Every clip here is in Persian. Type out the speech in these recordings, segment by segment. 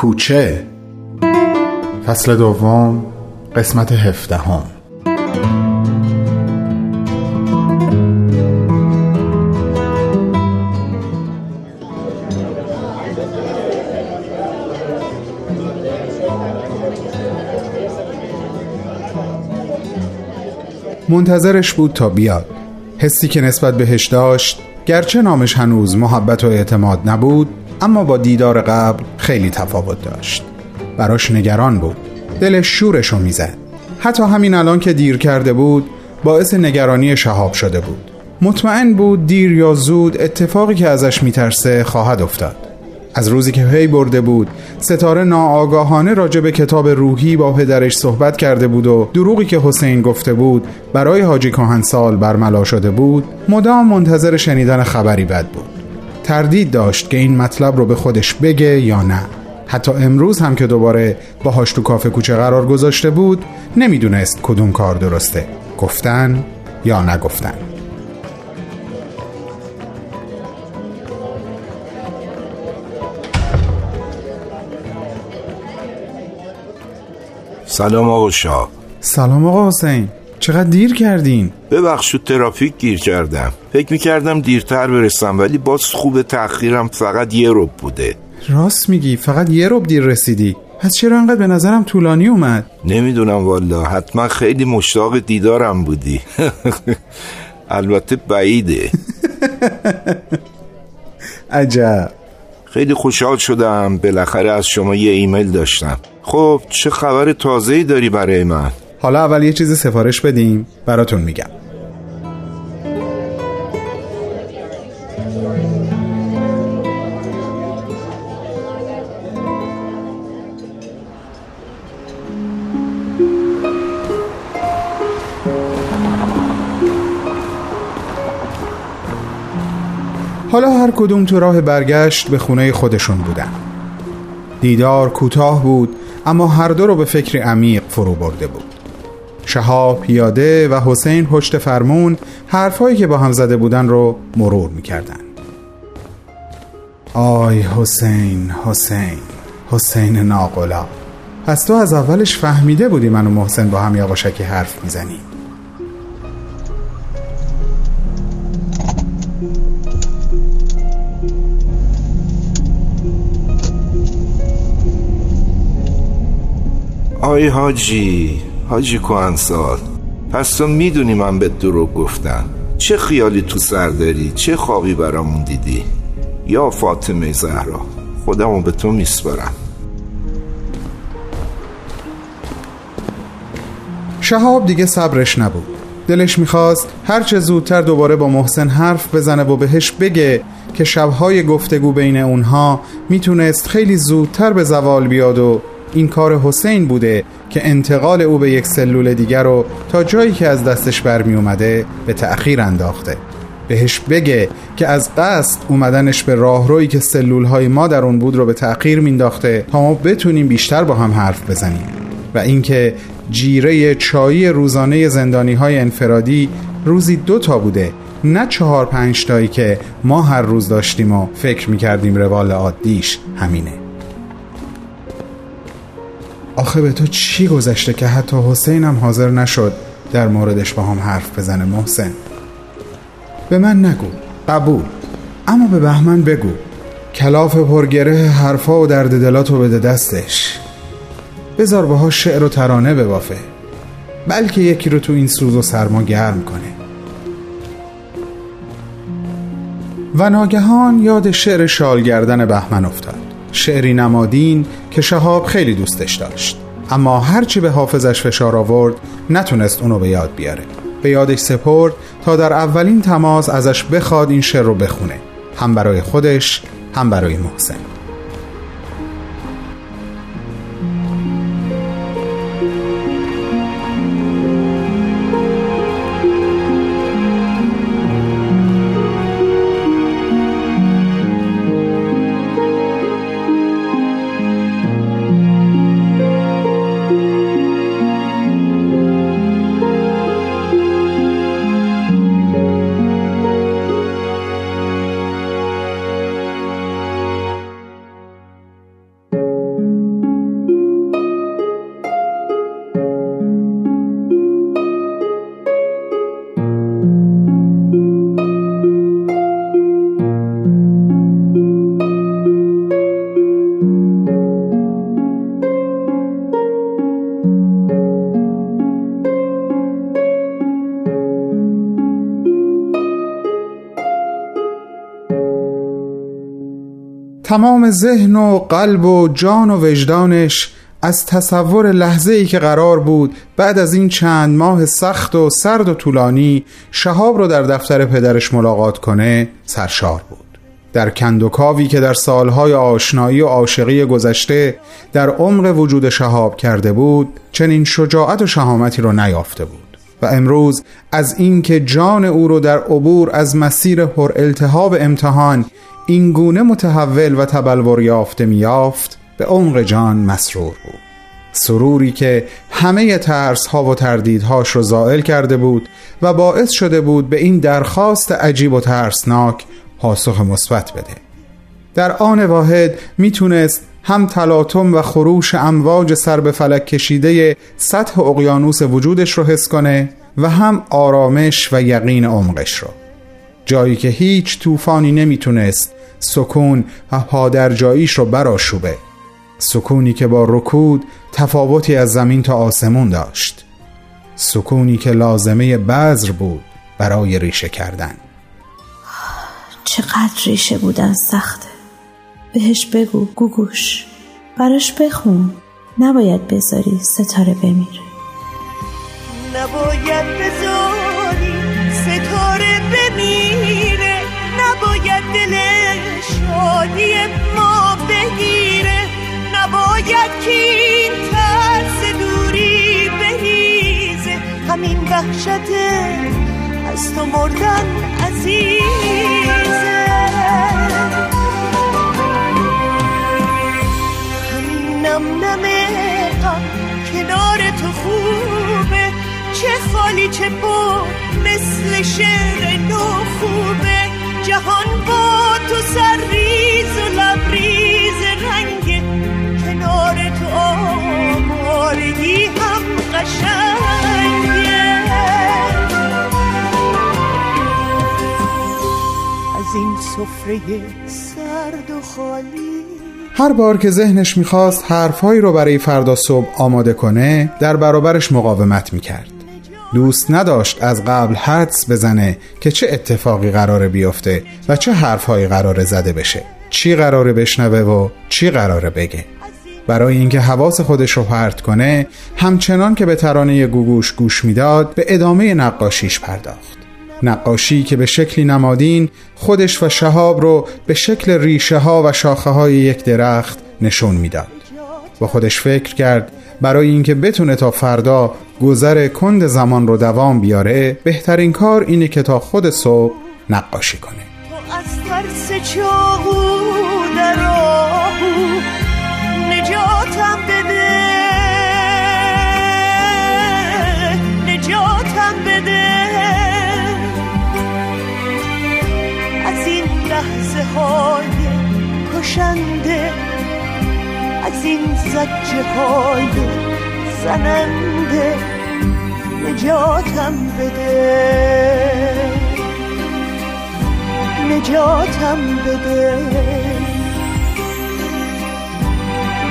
کوچه. فصل دوم قسمت هفدهم. منتظرش بود تا بیاد. حسی که نسبت بهش داشت گرچه نامش هنوز محبت و اعتماد نبود اما با دیدار قبل خیلی تفاوت داشت. براش نگران بود. دلش شورشو می‌زد. حتی همین الان که دیر کرده بود باعث نگرانی شهاب شده بود. مطمئن بود دیر یا زود اتفاقی که ازش میترسه خواهد افتاد. از روزی که هی برده بود ستاره ناآگاهانه راجع به کتاب روحی با پدرش صحبت کرده بود و دروغی که حسین گفته بود برای حاجی کهنسال برملا شده بود مدام منتظر شنیدن خبری بد بود. تردید داشت که این مطلب رو به خودش بگه یا نه. حتی امروز هم که دوباره باهاش تو کافه کوچه قرار گذاشته بود نمی‌دونست کدوم کار درسته. گفتن یا نگفتن. سلام آقا شاه. سلام آقا حسین. چقدر دیر کردین؟ ببخش تو ترافیک گیر کردم. فکر می‌کردم دیرتر برسم ولی باز خوب تأخیرم فقط یه رب بوده. راست میگی فقط یه رب دیر رسیدی. پس چرا انقدر به نظرم طولانی اومد؟ نمی‌دونم والا حتما خیلی مشتاق دیدارم بودی. البته بعیده. عجب. خیلی خوشحال شدم بالاخره از شما یه ایمیل داشتم. خب چه خبر تازه‌ای داری برای من؟ حالا اول یه چیزی سفارش بدیم براتون میگم. حالا هر کدوم تو راه برگشت به خونه خودشون بودن. دیدار کوتاه بود اما هر دو رو به فکر عمیق فرو برده بود. شهاب پیاده و حسین پشت فرمون حرفهایی که با هم زده بودن رو مرور می‌کردن. آی حسین حسین حسین ناقلا پس تو از اولش فهمیده بودی من و محسن با هم یواشکی حرف می‌زنیم. آی حاجی حاجی کوهنسال پس تو می‌دونی من به دروغ گفتم. چه خیالی تو سر داری؟ چه خوابی برامون دیدی؟ یا فاطمه زهرا خودمو به تو میسپارم. شهاب دیگه صبرش نبود. دلش می‌خواست هرچه زودتر دوباره با محسن حرف بزنه و بهش بگه که شبهای گفتگو بین اونها می‌تونست خیلی زودتر به زوال بیاد و این کار حسین بوده که انتقال او به یک سلول دیگر رو تا جایی که از دستش برمی اومده به تأخیر انداخته. بهش بگه که از قصد اومدنش به راهرویی که سلول های ما در اون بود رو به تأخیر مینداخته تا ما بتونیم بیشتر با هم حرف بزنیم. و اینکه جیره چایی روزانه زندانی های انفرادی روزی دو تا بوده نه چهار پنج تایی که ما هر روز داشتیم و فکر می‌کردیم روال عادیش همینه. آخه به تو چی گذشته که حتی حسین هم حاضر نشد در موردش با هم حرف بزنه محسن؟ به من نگو قبول. اما به بهمن بگو. کلاف پرگره حرفا و درد دلاتو بده دستش. بذار باهاش شعر و ترانه ببافه. بلکه یکی رو تو این سوز و سرما گرم کنه. و ناگهان یاد شعر شالگردن بهمن افتاد. شعری نمادین که شهاب خیلی دوستش داشت. اما هرچی به حافظش فشار آورد نتونست اونو به یاد بیاره. به یادش سپرد تا در اولین تماس ازش بخواد این شعر رو بخونه. هم برای خودش هم برای محسن. تمام ذهن و قلب و جان و وجدانش از تصور لحظه ای که قرار بود بعد از این چند ماه سخت و سرد و طولانی شهاب رو در دفتر پدرش ملاقات کنه سرشار بود. در کندوکاوی که در سالهای آشنایی و عاشقی گذشته در عمق وجود شهاب کرده بود چنین شجاعت و شهامتی رو نیافته بود. و امروز از اینکه جان او رو در عبور از مسیر پر التهاب امتحان این گونه متحول و تبلور یافته میافت به عمق جان مسرور بود. سروری که همه ترس ها و تردیدهاش رو زائل کرده بود و باعث شده بود به این درخواست عجیب و ترسناک پاسخ مثبت بده. در آن واحد می‌تونست هم تلاطم و خروش امواج سر به فلک کشیده سطح اقیانوس وجودش رو حس کنه و هم آرامش و یقین عمقش رو. جایی که هیچ طوفانی نمی‌تونست سکون و پادرجاییش رو براشوبه سکونی که با رکود تفاوتی از زمین تا آسمون داشت. سکونی که لازمه بذر بود برای ریشه کردن. چقدر ریشه بودن سخته. بهش بگو گوگوش. براش بخون. نباید بذاری ستاره بمیره. نباید بذاری همین وحشت از تو مردن عزیزه. همین نم نم غم کنار تو خوبه. چه خالی چه پر مثل شعر نو خوبه. جهان سفره سرد و خالی. هر بار که ذهنش می‌خواست حرفهایی رو برای فردا صبح آماده کنه در برابرش مقاومت می‌کرد. دوست نداشت از قبل حدس بزنه که چه اتفاقی قراره بیفته و چه حرفهایی قراره زده بشه. چی قراره بشنوه و چی قراره بگه. برای اینکه حواس خودش رو پرت کنه همچنان که به ترانه گوگوش گوش می‌داد به ادامه نقاشیش پرداخت. نقاشی که به شکلی نمادین خودش و شهاب رو به شکل ریشه ها و شاخه های یک درخت نشون می‌داد. و خودش فکر کرد برای اینکه بتونه تا فردا گذر کند زمان رو دوام بیاره بهترین کار اینه که تا خود صبح نقاشی کنه. از ترس چاقو در نجاتم زجه های زننده نجاتم بده. نجاتم بده.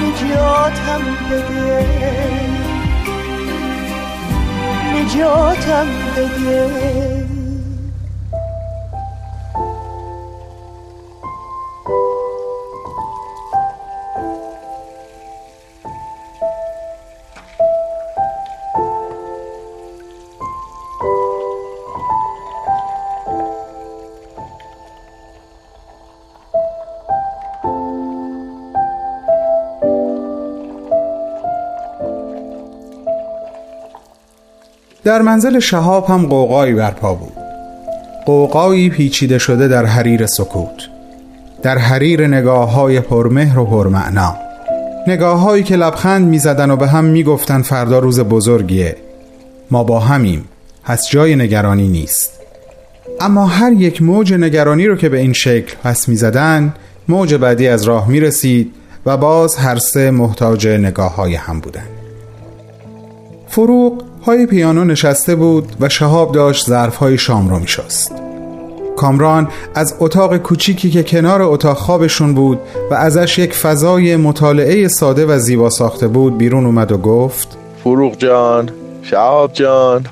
نجاتم بده. نجاتم بده. در منزل شهاب هم قوقایی برپا بود. قوقایی پیچیده شده در حریر سکوت در حریر نگاه های پرمهر و پرمعنا. نگاه هایی که لبخند می‌زدن و به هم می‌گفتن فردا روز بزرگیه. ما با همیم پس جای نگرانی نیست. اما هر یک موج نگرانی رو که به این شکل پس می‌زدن موج بعدی از راه می رسید و باز هر سه محتاج نگاه های هم بودن. فروغ پای پیانو نشسته بود و شهاب داشت ظرفهای شام رو میشست. کامران از اتاق کوچیکی که کنار اتاق خوابشون بود و ازش یک فضای مطالعه ساده و زیبا ساخته بود بیرون اومد و گفت فروغ جان شهاب جان.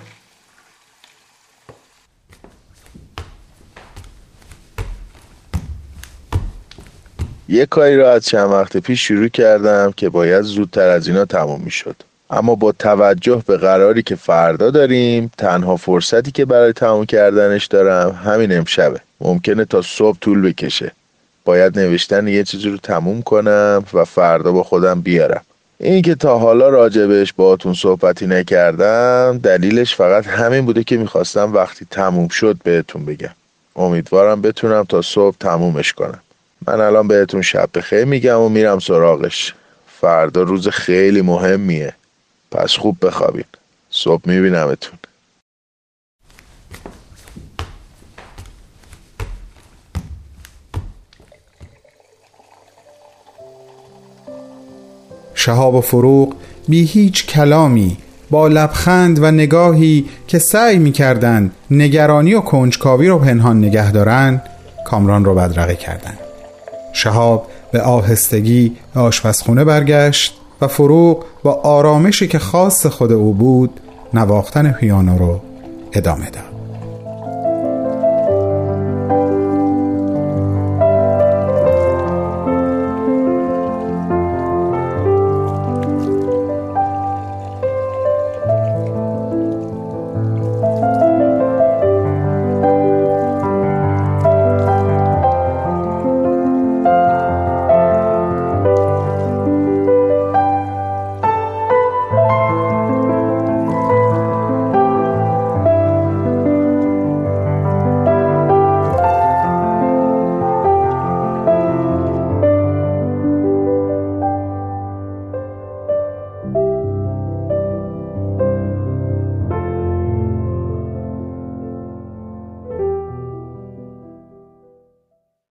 یه کاری را از چند وقت پیش شروع کردم که باید زودتر از اینا تموم می‌شد. اما با توجه به قراری که فردا داریم تنها فرصتی که برای تموم کردنش دارم همین امشبه. ممکنه تا صبح طول بکشه. باید نوشتن یه چیزی رو تموم کنم و فردا با خودم بیارم. این که تا حالا راجبش باهاتون صحبتی نکردم دلیلش فقط همین بوده که می‌خواستم وقتی تموم شد بهتون بگم. امیدوارم بتونم تا صبح تمومش کنم. من الان بهتون شب بخیر میگم و میرم سراغش. فردا روز خیلی مهمیه. پس خوب بخوابین. صبح میبینمتون. شهاب و فروغ بی هیچ کلامی با لبخند و نگاهی که سعی می کردن نگرانی و کنجکاوی رو پنهان نگه دارن کامران رو بدرقه کردند. شهاب به آهستگی به آشپزخونه برگشت. و فروغ با آرامشی که خاص خود او بود نواختن پیانو رو ادامه داد.